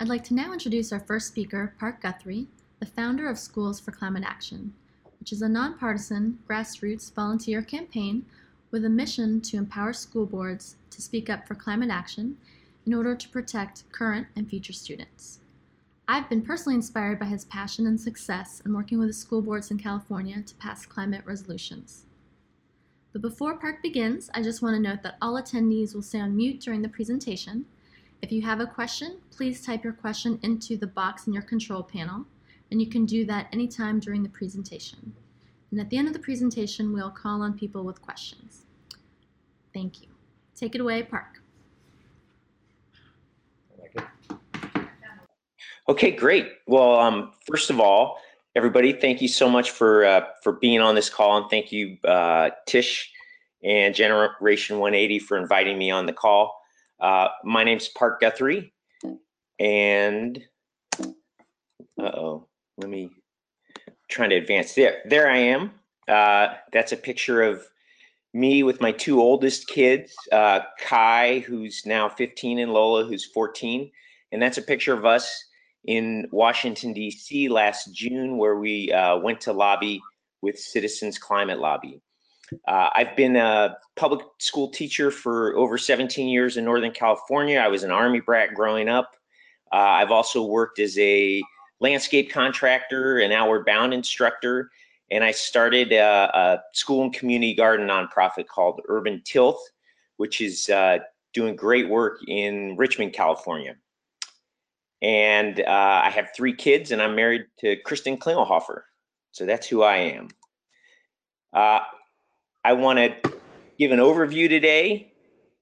I'd like to now introduce our first speaker, Park Guthrie, the founder of Schools for Climate Action, which is a nonpartisan, grassroots volunteer campaign with a mission to empower school boards to speak up for climate action in order to protect current and future students. I've been personally inspired by his passion and success in working with the school boards in California to pass climate resolutions. But before Park begins, I just want to note that all attendees will stay on mute during the presentation. If you have a question, please type your question into the box in your control panel, and you can do that anytime during the presentation. And at the end of the presentation, we'll call on people with questions. Thank you. Take it away, Park. Okay, great. Well, um, first of all, everybody, thank you so much for uh, for being on this call, and thank you, uh, Tish and Generation 180 for inviting me on the call. Uh, my name's Park Guthrie, and oh, let me trying to advance. There, there I am. Uh, that's a picture of me with my two oldest kids, uh, Kai, who's now 15, and Lola, who's 14. And that's a picture of us in Washington, D.C. last June, where we uh, went to lobby with Citizens Climate Lobby. Uh, I've been a public school teacher for over 17 years in Northern California. I was an Army brat growing up. Uh, I've also worked as a landscape contractor, an outward bound instructor, and I started a, a school and community garden nonprofit called Urban Tilth, which is uh, doing great work in Richmond, California. And uh, I have three kids, and I'm married to Kristen Klingelhofer. So that's who I am. Uh, I want to give an overview today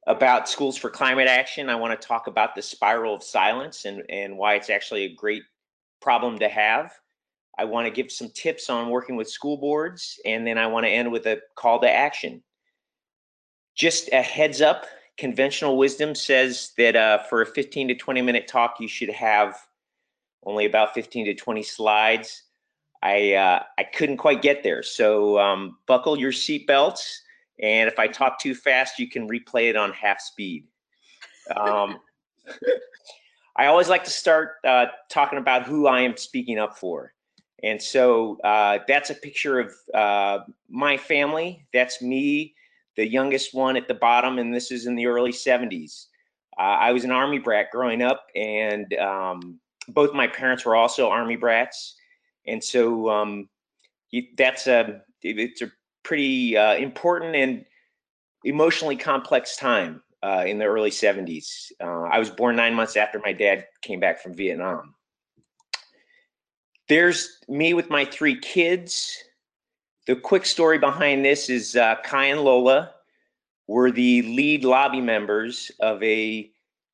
about Schools for Climate Action. I want to talk about the spiral of silence and, and why it's actually a great problem to have. I want to give some tips on working with school boards, and then I want to end with a call to action. Just a heads up conventional wisdom says that uh, for a 15 to 20 minute talk, you should have only about 15 to 20 slides. I uh, I couldn't quite get there, so um, buckle your seatbelts. And if I talk too fast, you can replay it on half speed. Um, I always like to start uh, talking about who I am speaking up for. And so uh, that's a picture of uh, my family. That's me, the youngest one at the bottom, and this is in the early 70s. Uh, I was an Army brat growing up, and um, both my parents were also Army brats. And so um, that's a, it's a pretty uh, important and emotionally complex time uh, in the early 70s. Uh, I was born nine months after my dad came back from Vietnam. There's me with my three kids. The quick story behind this is uh, Kai and Lola were the lead lobby members of a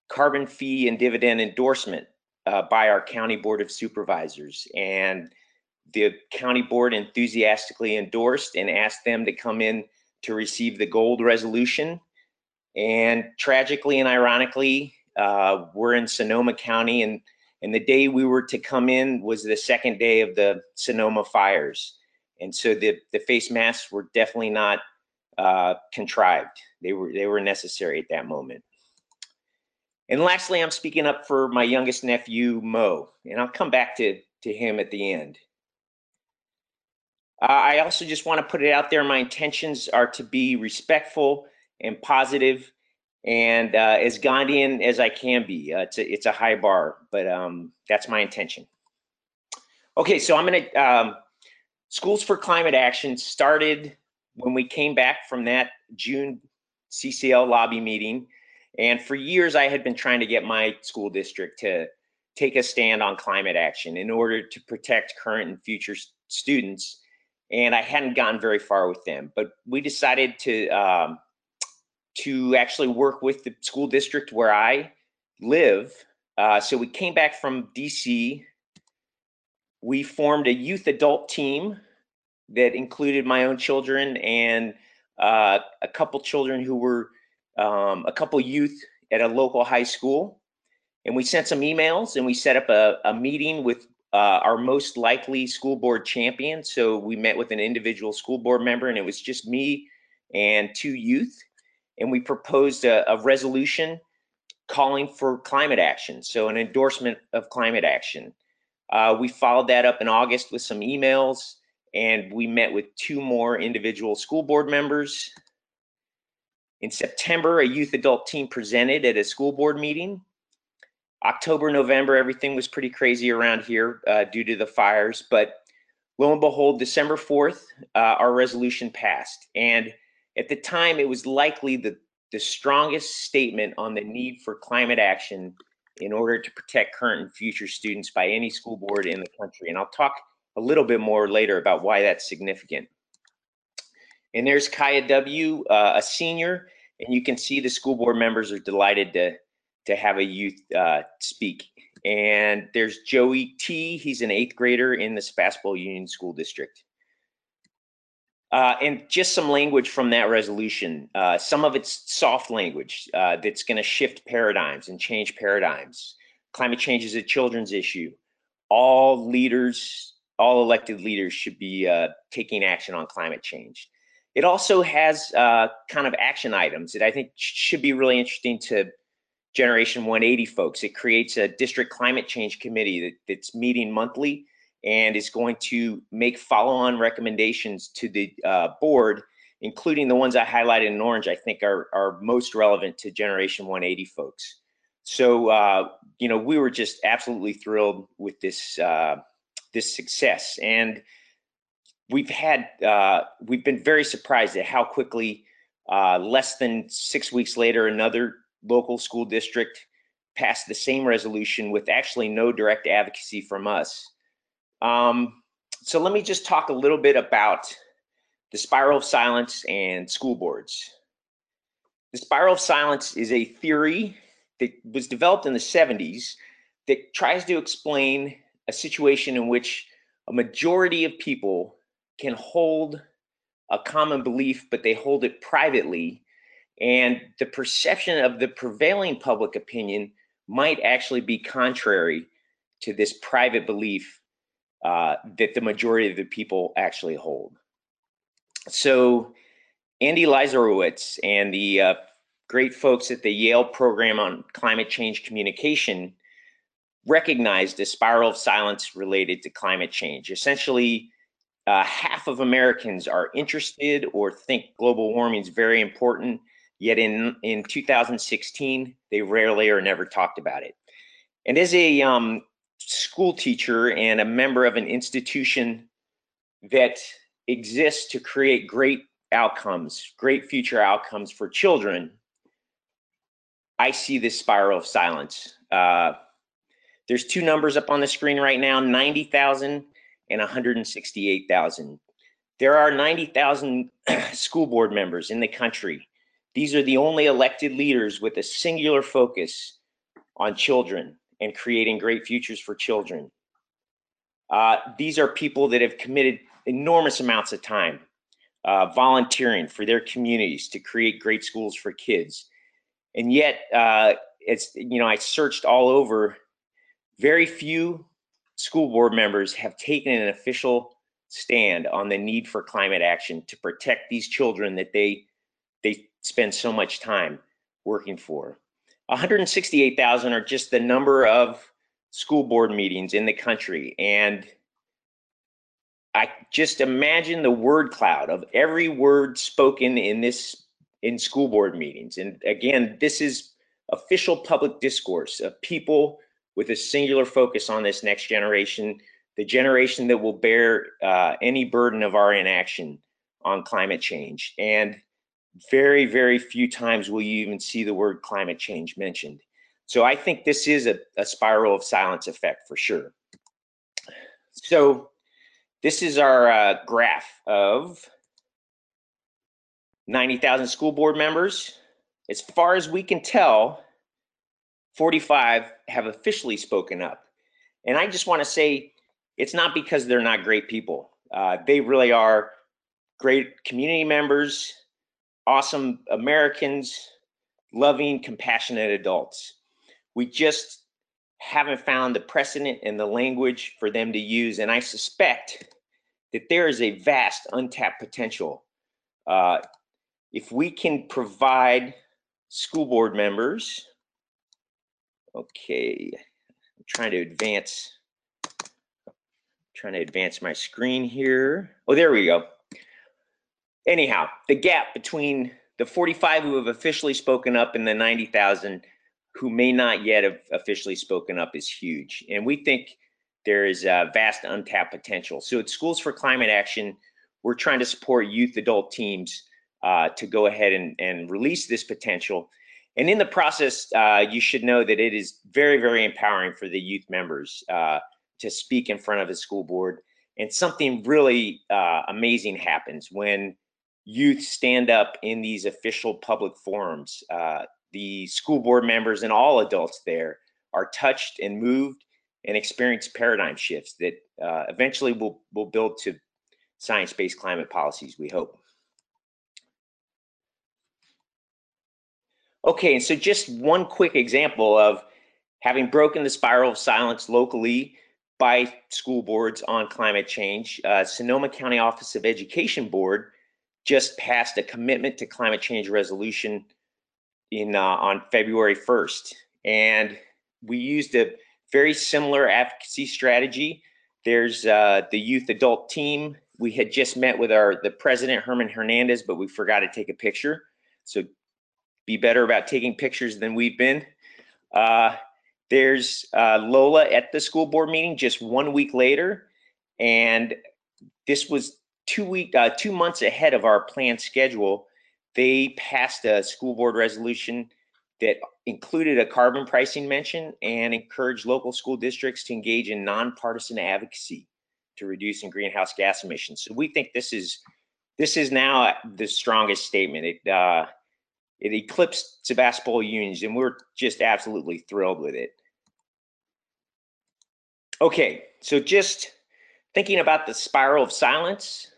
carbon fee and dividend endorsement uh, by our county board of supervisors. And the county board enthusiastically endorsed and asked them to come in to receive the gold resolution and tragically and ironically, uh, we're in Sonoma County, and and the day we were to come in was the second day of the Sonoma fires, and so the the face masks were definitely not uh, contrived. They were they were necessary at that moment. And lastly, I'm speaking up for my youngest nephew, Mo, and I'll come back to to him at the end. Uh, I also just want to put it out there. My intentions are to be respectful and positive and uh, as Gandhian as I can be. Uh, it's a it's a high bar, but um, that's my intention. Okay, so I'm gonna um, schools for climate action started when we came back from that June CCL lobby meeting, and for years I had been trying to get my school district to take a stand on climate action in order to protect current and future students. And I hadn't gone very far with them, but we decided to um, to actually work with the school district where I live. Uh, so we came back from DC. We formed a youth adult team that included my own children and uh, a couple children who were um, a couple youth at a local high school. And we sent some emails and we set up a, a meeting with uh, our most likely school board champion. So we met with an individual school board member, and it was just me and two youth and we proposed a, a resolution calling for climate action, so an endorsement of climate action. Uh, we followed that up in August with some emails, and we met with two more individual school board members. In September, a youth adult team presented at a school board meeting. October, November, everything was pretty crazy around here uh, due to the fires, but lo and behold, December 4th, uh, our resolution passed. And at the time, it was likely the, the strongest statement on the need for climate action in order to protect current and future students by any school board in the country. And I'll talk a little bit more later about why that's significant. And there's Kaya W., uh, a senior, and you can see the school board members are delighted to, to have a youth uh, speak. And there's Joey T. He's an eighth grader in the Sebastopol Union School District. Uh, and just some language from that resolution. Uh, some of it's soft language uh, that's going to shift paradigms and change paradigms. Climate change is a children's issue. All leaders, all elected leaders should be uh, taking action on climate change. It also has uh, kind of action items that I think should be really interesting to Generation 180 folks. It creates a district climate change committee that, that's meeting monthly and is going to make follow-on recommendations to the uh, board, including the ones I highlighted in orange, I think are, are most relevant to Generation 180 folks. So, uh, you know, we were just absolutely thrilled with this, uh, this success. And we've had, uh, we've been very surprised at how quickly, uh, less than six weeks later, another local school district passed the same resolution with actually no direct advocacy from us. Um, so let me just talk a little bit about the spiral of silence and school boards. The spiral of silence is a theory that was developed in the 70s that tries to explain a situation in which a majority of people can hold a common belief, but they hold it privately. And the perception of the prevailing public opinion might actually be contrary to this private belief uh, that the majority of the people actually hold. So Andy Leiserowitz and the uh, great folks at the Yale program on climate change communication recognized a spiral of silence related to climate change. Essentially, uh, half of Americans are interested or think global warming is very important, yet in, in 2016, they rarely or never talked about it. And as a um, school teacher and a member of an institution that exists to create great outcomes, great future outcomes for children, I see this spiral of silence. Uh, there's two numbers up on the screen right now 90,000 and 168,000. There are 90,000 school board members in the country. These are the only elected leaders with a singular focus on children and creating great futures for children. Uh, these are people that have committed enormous amounts of time uh, volunteering for their communities to create great schools for kids. And yet, uh, it's, you know, I searched all over, very few school board members have taken an official stand on the need for climate action to protect these children that they they spend so much time working for. 168,000 are just the number of school board meetings in the country. And I just imagine the word cloud of every word spoken in this in school board meetings. And again, this is official public discourse of people with a singular focus on this next generation, the generation that will bear uh, any burden of our inaction on climate change. And very, very few times will you even see the word climate change mentioned. So I think this is a, a spiral of silence effect for sure. So this is our uh, graph of 90,000 school board members. As far as we can tell, 45 have officially spoken up. And I just want to say it's not because they're not great people. Uh, they really are great community members awesome Americans, loving, compassionate adults. We just haven't found the precedent and the language for them to use. And I suspect that there is a vast untapped potential. Uh, if we can provide school board members Okay, I'm trying to advance, trying to advance my screen here. Oh, there we go. Anyhow, the gap between the 45 who have officially spoken up and the 90,000 who may not yet have officially spoken up is huge. And we think there is a vast untapped potential. So at Schools for Climate Action, we're trying to support youth adult teams uh, to go ahead and, and release this potential. And in the process, uh, you should know that it is very, very empowering for the youth members uh, to speak in front of a school board. And something really uh, amazing happens when youth stand up in these official public forums. Uh, the school board members and all adults there are touched and moved and experience paradigm shifts that uh, eventually will, will build to science-based climate policies, we hope. Okay, and so just one quick example of having broken the spiral of silence locally by school boards on climate change, uh, Sonoma County Office of Education Board just passed a commitment to climate change resolution in uh, on February 1st, and we used a very similar advocacy strategy. There's uh, the youth adult team. We had just met with our the president Herman Hernandez, but we forgot to take a picture. So be better about taking pictures than we've been. Uh, there's uh, Lola at the school board meeting just one week later, and this was two week uh, two months ahead of our planned schedule. They passed a school board resolution that included a carbon pricing mention and encouraged local school districts to engage in nonpartisan advocacy to reducing greenhouse gas emissions. So we think this is this is now the strongest statement. It uh, it eclipsed Sebastopol unions, and we're just absolutely thrilled with it. Okay, so just thinking about the spiral of silence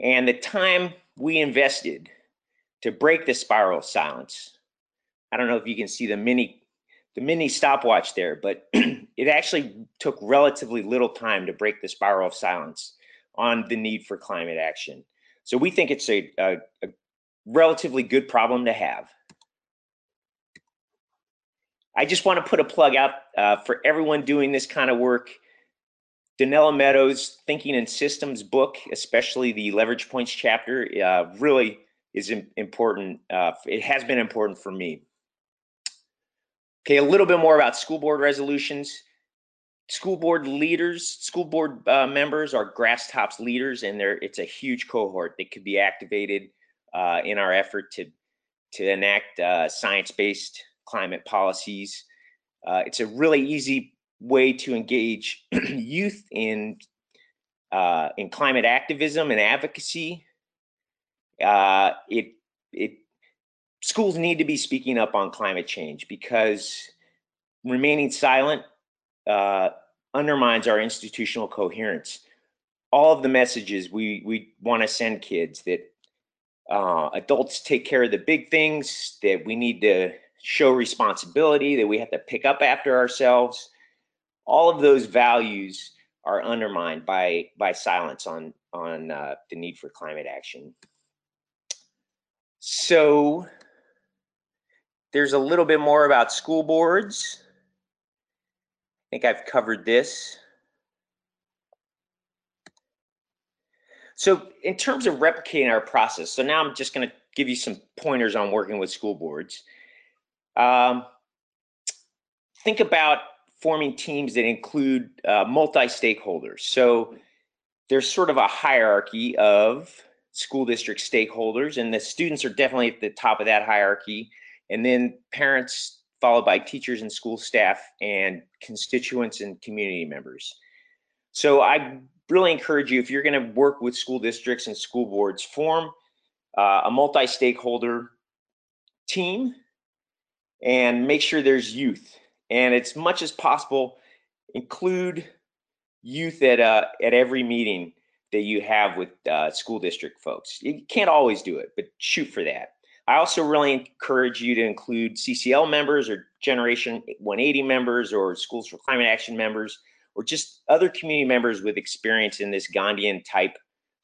and the time we invested to break the spiral of silence. I don't know if you can see the mini the mini stopwatch there, but it actually took relatively little time to break the spiral of silence on the need for climate action. So we think it's a, a, a relatively good problem to have. I just want to put a plug out uh, for everyone doing this kind of work. Donella Meadows' Thinking in Systems book, especially the Leverage Points chapter, uh, really is important. Uh, it has been important for me. Okay, a little bit more about school board resolutions. School board leaders, school board uh, members are grass tops leaders, and they it's a huge cohort that could be activated uh, in our effort to to enact uh, science-based climate policies. Uh, it's a really easy way to engage youth in uh, in climate activism and advocacy. Uh, it it schools need to be speaking up on climate change because remaining silent uh, undermines our institutional coherence. All of the messages we we want to send kids that uh, adults take care of the big things, that we need to show responsibility, that we have to pick up after ourselves. All of those values are undermined by by silence on on uh, the need for climate action. So there's a little bit more about school boards. I think I've covered this. So in terms of replicating our process, so now I'm just going to give you some pointers on working with school boards. Um, think about forming teams that include uh, multi-stakeholders. So there's sort of a hierarchy of school district stakeholders, and the students are definitely at the top of that hierarchy. And then parents, followed by teachers and school staff, and constituents and community members. So I really encourage you if you're going to work with school districts and school boards, form uh, a multi-stakeholder team and make sure there's youth. And as much as possible, include youth at uh, at every meeting that you have with uh, school district folks. You can't always do it, but shoot for that. I also really encourage you to include CCL members or Generation 180 members or Schools for Climate Action members or just other community members with experience in this Gandhian type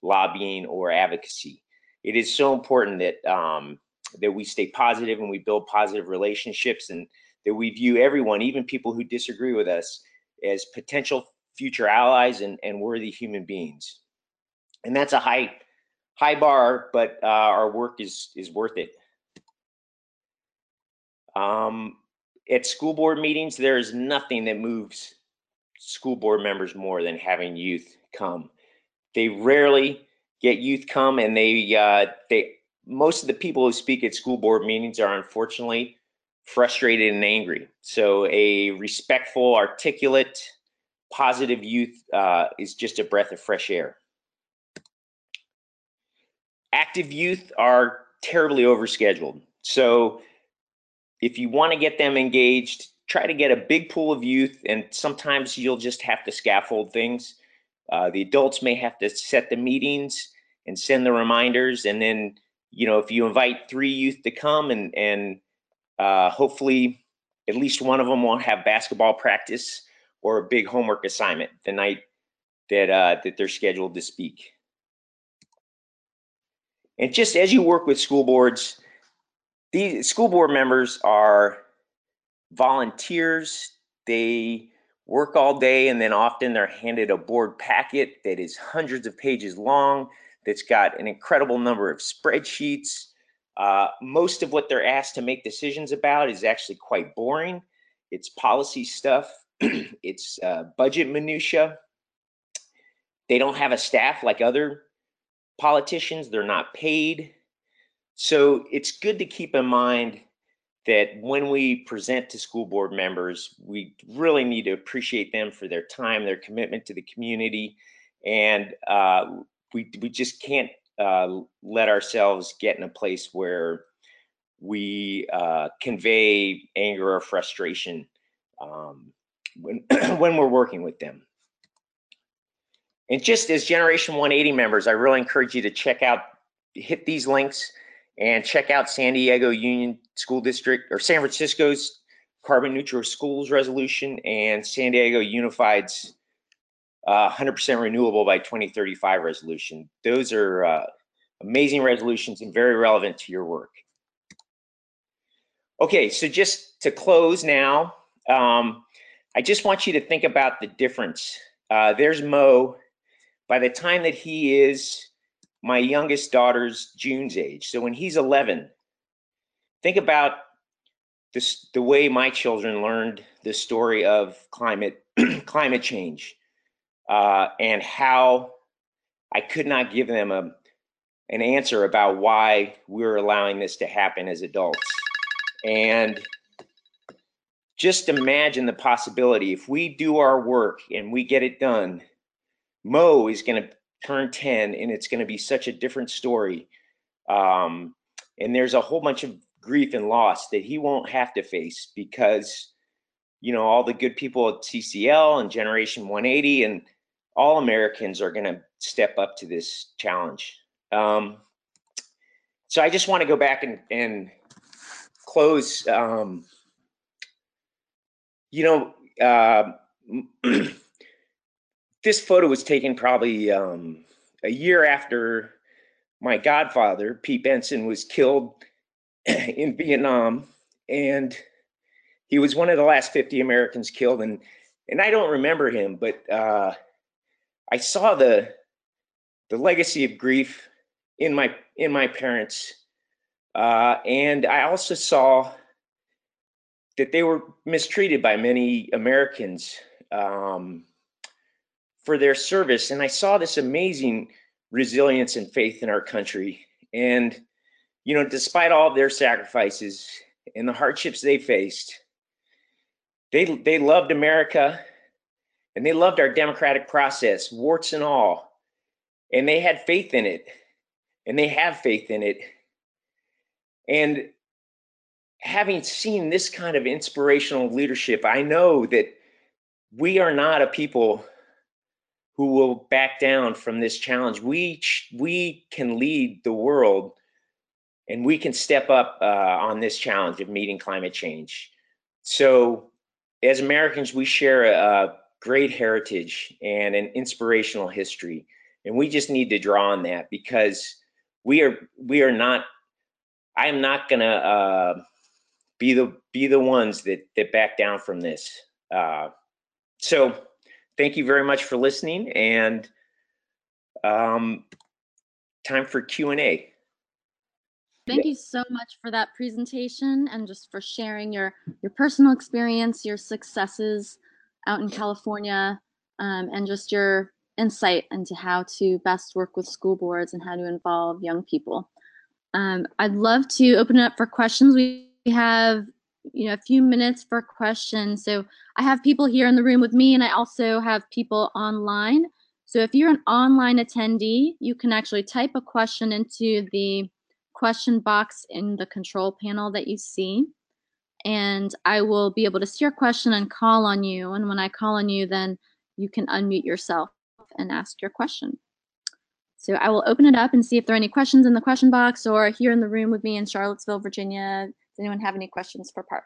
lobbying or advocacy. It is so important that um, that we stay positive and we build positive relationships and that we view everyone, even people who disagree with us, as potential future allies and, and worthy human beings. And that's a high high bar, but uh, our work is is worth it. Um, at school board meetings, there is nothing that moves school board members more than having youth come. They rarely get youth come, and they uh, they most of the people who speak at school board meetings are unfortunately frustrated and angry. So a respectful, articulate, positive youth uh, is just a breath of fresh air. Active youth are terribly overscheduled. So if you want to get them engaged, try to get a big pool of youth, and sometimes you'll just have to scaffold things. Uh, the adults may have to set the meetings and send the reminders, and then you know if you invite three youth to come, and and uh, hopefully at least one of them won't have basketball practice or a big homework assignment the night that uh, that they're scheduled to speak. And just as you work with school boards, these school board members are volunteers. They work all day and then often they're handed a board packet that is hundreds of pages long, that's got an incredible number of spreadsheets. Uh, most of what they're asked to make decisions about is actually quite boring. It's policy stuff, it's uh, budget minutia. They don't have a staff like other politicians, they're not paid. So it's good to keep in mind that when we present to school board members, we really need to appreciate them for their time, their commitment to the community, and uh, we we just can't uh, let ourselves get in a place where we uh, convey anger or frustration um, when when we're working with them. And just as Generation 180 members, I really encourage you to check out, hit these links and check out San Diego Union School District or San Francisco's carbon neutral schools resolution and San Diego Unified's uh, 100% renewable by 2035 resolution. Those are uh, amazing resolutions and very relevant to your work. Okay, so just to close now, um, I just want you to think about the difference. Uh, there's Mo. By the time that he is my youngest daughter's June's age. So when he's 11, think about this, the way my children learned the story of climate climate change uh, and how I could not give them a an answer about why we're allowing this to happen as adults. And just imagine the possibility if we do our work and we get it done, Mo is going to turn 10 and it's going to be such a different story um, and there's a whole bunch of grief and loss that he won't have to face because you know all the good people at ccl and generation 180 and all americans are going to step up to this challenge um, so i just want to go back and, and close um, you know uh, this photo was taken probably um, a year after my godfather, Pete Benson, was killed in Vietnam. And he was one of the last 50 Americans killed. And, and I don't remember him, but uh, I saw the, the legacy of grief in my, in my parents. Uh, and I also saw that they were mistreated by many Americans. Um, for their service. And I saw this amazing resilience and faith in our country. And, you know, despite all of their sacrifices and the hardships they faced, they, they loved America and they loved our democratic process, warts and all. And they had faith in it and they have faith in it. And having seen this kind of inspirational leadership, I know that we are not a people who will back down from this challenge. We we can lead the world, and we can step up uh, on this challenge of meeting climate change. So, as Americans, we share a, a great heritage and an inspirational history, and we just need to draw on that because we are we are not. I am not going to uh, be the be the ones that that back down from this. Uh, so, thank you very much for listening, and um, time for Q and A. Thank you so much for that presentation and just for sharing your your personal experience, your successes out in California, um, and just your insight into how to best work with school boards and how to involve young people. Um, I'd love to open it up for questions. We have you know a few minutes for questions. So I have people here in the room with me, and I also have people online. So if you're an online attendee, you can actually type a question into the question box in the control panel that you see. And I will be able to see your question and call on you. And when I call on you, then you can unmute yourself and ask your question. So I will open it up and see if there are any questions in the question box or here in the room with me in Charlottesville, Virginia. Does anyone have any questions for Park?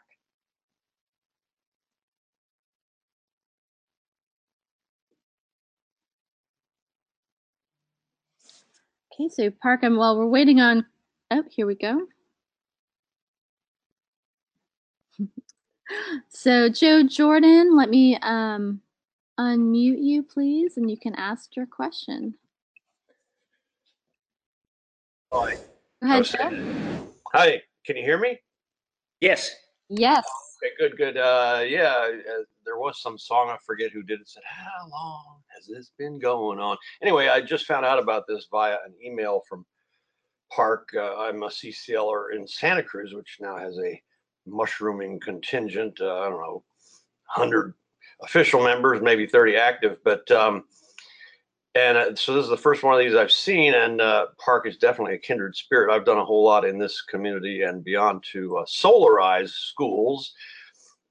Okay, so Park, and while we're waiting on Oh, here we go. So Joe Jordan, let me um, unmute you, please, and you can ask your question. Hi. Go ahead, Joe. Hi, can you hear me? Yes. Yes. Okay, good, good. Uh, yeah, uh, there was some song, I forget who did it, said, How long has this been going on? Anyway, I just found out about this via an email from park. Uh, I'm a CCLer in Santa Cruz, which now has a mushrooming contingent. Uh, I don't know, 100 official members, maybe 30 active. But um, and uh, so this is the first one of these I've seen, and uh, Park is definitely a kindred spirit. I've done a whole lot in this community and beyond to uh, solarize schools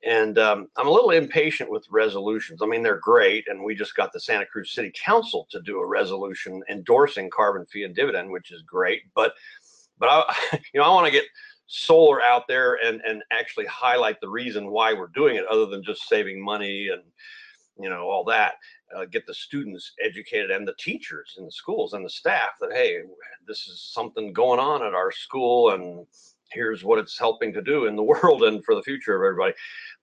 and um, I'm a little impatient with resolutions. I mean, they're great, and we just got the Santa Cruz City Council to do a resolution endorsing carbon fee and dividend, which is great. But, but I, you know, I want to get solar out there and and actually highlight the reason why we're doing it, other than just saving money and you know all that. Uh, get the students educated and the teachers in the schools and the staff that hey, this is something going on at our school and here's what it's helping to do in the world and for the future of everybody.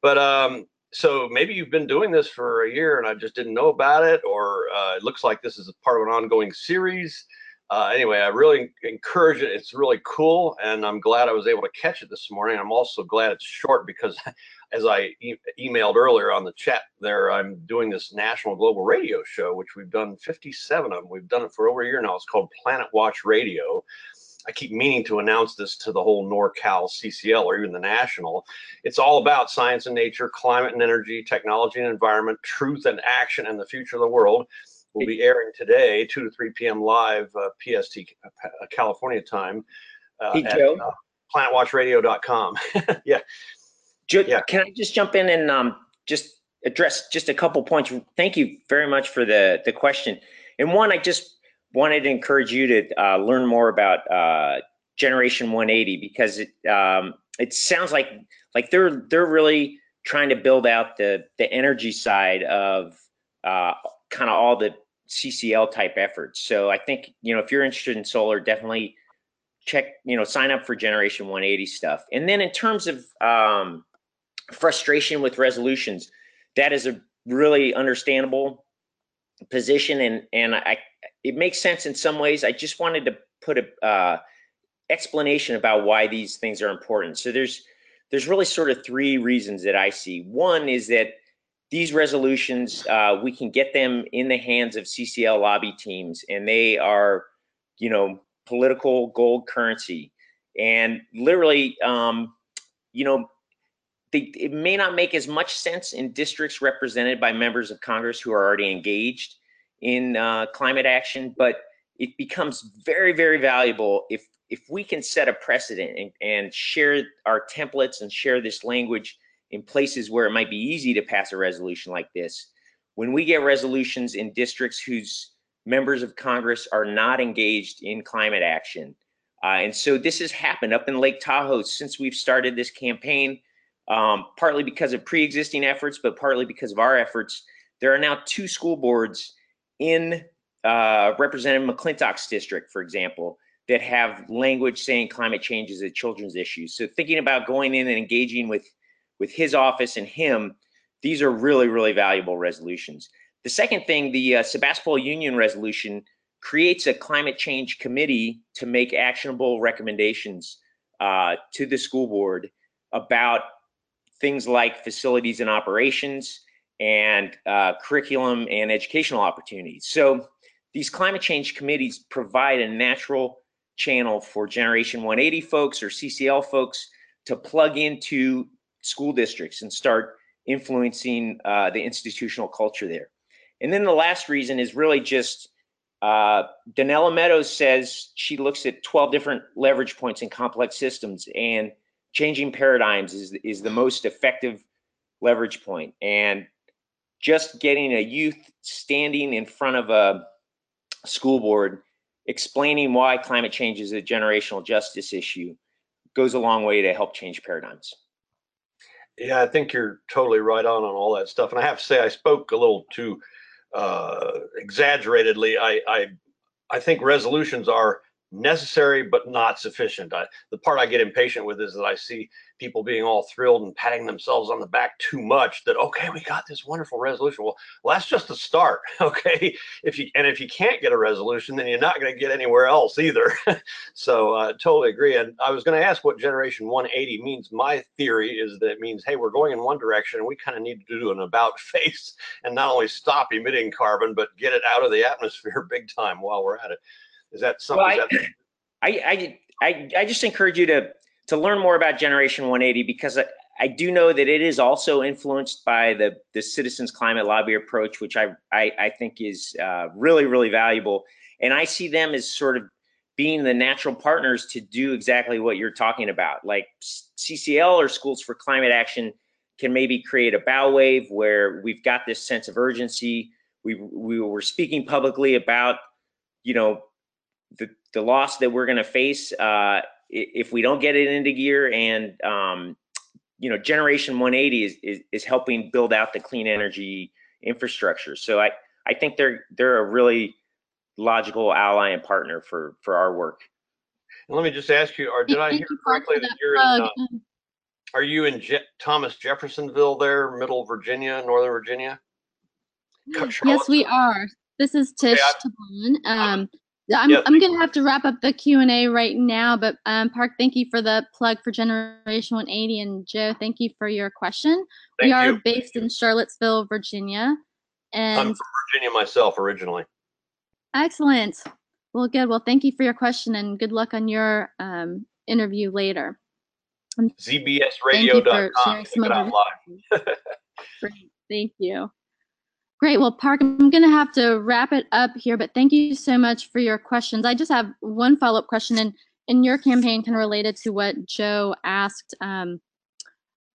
But um, so maybe you've been doing this for a year and I just didn't know about it, or uh, it looks like this is part of an ongoing series. Uh, anyway, I really encourage it. It's really cool, and I'm glad I was able to catch it this morning. I'm also glad it's short because, as I e emailed earlier on the chat there, I'm doing this national global radio show, which we've done 57 of them. We've done it for over a year now. It's called Planet Watch Radio. I keep meaning to announce this to the whole NorCal CCL or even the national. It's all about science and nature, climate and energy, technology and environment, truth and action, and the future of the world. Will be airing today, 2 to 3 p.m. live uh, PST uh, California time. Uh, hey, Joe. At, uh, planetwatchradio.com. yeah. Joe, yeah. Can I just jump in and um, just address just a couple points? Thank you very much for the the question. And one, I just wanted to encourage you to uh, learn more about uh, Generation 180 because it um, it sounds like like they're they're really trying to build out the the energy side of uh, kind of all the CCL type efforts. So I think you know if you're interested in solar, definitely check you know sign up for Generation 180 stuff. And then in terms of um, frustration with resolutions, that is a really understandable position and and I it makes sense in some ways. I just wanted to put a uh, explanation about why these things are important. So there's there's really sort of three reasons that I see. One is that these resolutions uh, we can get them in the hands of CCL lobby teams, and they are, you know, political gold currency. And literally, um, you know, they, it may not make as much sense in districts represented by members of Congress who are already engaged in uh, climate action, but it becomes very, very valuable if if we can set a precedent and, and share our templates and share this language in places where it might be easy to pass a resolution like this. When we get resolutions in districts whose members of Congress are not engaged in climate action, uh, and so this has happened up in Lake Tahoe since we've started this campaign, um, partly because of pre-existing efforts, but partly because of our efforts. There are now two school boards in uh, Representative McClintock's district, for example, that have language saying climate change is a children's issue. So thinking about going in and engaging with with his office and him, these are really really valuable resolutions. The second thing, the uh, Sebastopol Union resolution creates a climate change committee to make actionable recommendations uh, to the school board about things like facilities and operations and uh, curriculum and educational opportunities. So these climate change committees provide a natural channel for Generation 180 folks or CCL folks to plug into school districts and start influencing uh, the institutional culture there. And then the last reason is really just uh, Donella Meadows says she looks at 12 different leverage points in complex systems, and changing paradigms is, is the most effective leverage point. And just getting a youth standing in front of a school board explaining why climate change is a generational justice issue goes a long way to help change paradigms. Yeah, I think you're totally right on on all that stuff. And I have to say, I spoke a little too uh, exaggeratedly. I, I I think resolutions are necessary but not sufficient. I, the part I get impatient with is that I see people being all thrilled and patting themselves on the back too much that okay we got this wonderful resolution. Well, well that's just a start okay? If you and if you can't get a resolution then you're not going to get anywhere else either. So uh, totally agree and i was going to ask what generation 180 means. My theory is that it means hey we're going in one direction and we kind of need to do an about face and not only stop emitting carbon but get it out of the atmosphere big time while we're at it is that something well, I, I, I, I just encourage you to to learn more about Generation 180 because I, I do know that it is also influenced by the the citizens climate lobby approach, which I I, I think is uh, really really valuable, and I see them as sort of being the natural partners to do exactly what you're talking about. Like CCL or Schools for Climate Action can maybe create a bow wave where we've got this sense of urgency. We we were speaking publicly about you know the the loss that we're going to face uh, if we don't get it into gear and um, you know generation 180 is, is, is helping build out the clean energy infrastructure. So i i think they're they're a really logical ally and partner for for our work. And let me just ask you or did i hear correctly that you're in, uh, are you in Je thomas jeffersonville there middle virginia northern virginia? Yes we are. This is tish okay, um, I'm, yeah, I'm going to have to wrap up the Q&A right now, but um, Park, thank you for the plug for Generation 180, and Joe, thank you for your question. Thank we are you. based in Charlottesville, Virginia. And I'm from Virginia myself originally. Excellent. Well, good. Well, thank you for your question, and good luck on your um, interview later. ZBSradio.com. Great. Thank you. Great. Well, Park, I'm going to have to wrap it up here, but thank you so much for your questions. I just have one follow up question, and in your campaign, kind of related to what Joe asked. Um,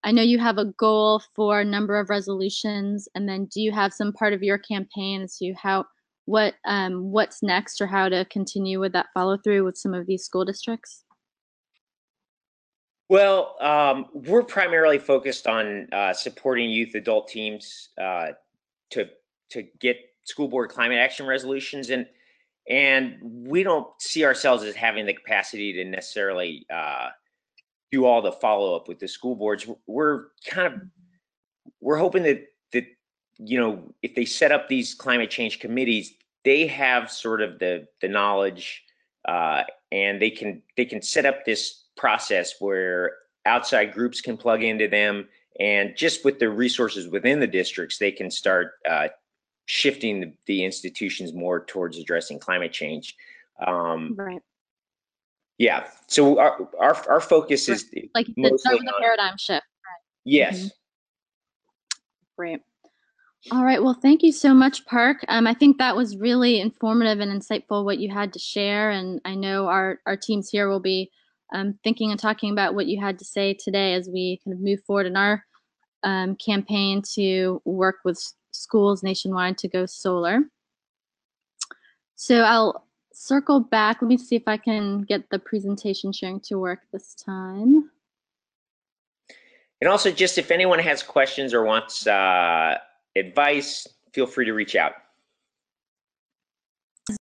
I know you have a goal for a number of resolutions, and then do you have some part of your campaign as to how what um, what's next or how to continue with that follow through with some of these school districts? Well, um, we're primarily focused on uh, supporting youth adult teams uh, to to get school board climate action resolutions and and we don't see ourselves as having the capacity to necessarily uh, do all the follow up with the school boards. We're kind of we're hoping that that you know if they set up these climate change committees, they have sort of the the knowledge uh, and they can they can set up this process where outside groups can plug into them and just with the resources within the districts, they can start uh, shifting the, the, institutions more towards addressing climate change. Um, right. Yeah. So our our, our focus is like the, the paradigm shift. Right. Yes. Mm-hmm. Great. All right. Well, thank you so much, Park. Um, I think that was really informative and insightful what you had to share, and I know our our teams here will be um, thinking and talking about what you had to say today as we kind of move forward in our um, campaign to work with schools nationwide to go solar. So I'll circle back. Let me see if I can get the presentation sharing to work this time. And also just if anyone has questions or wants uh, advice, feel free to reach out.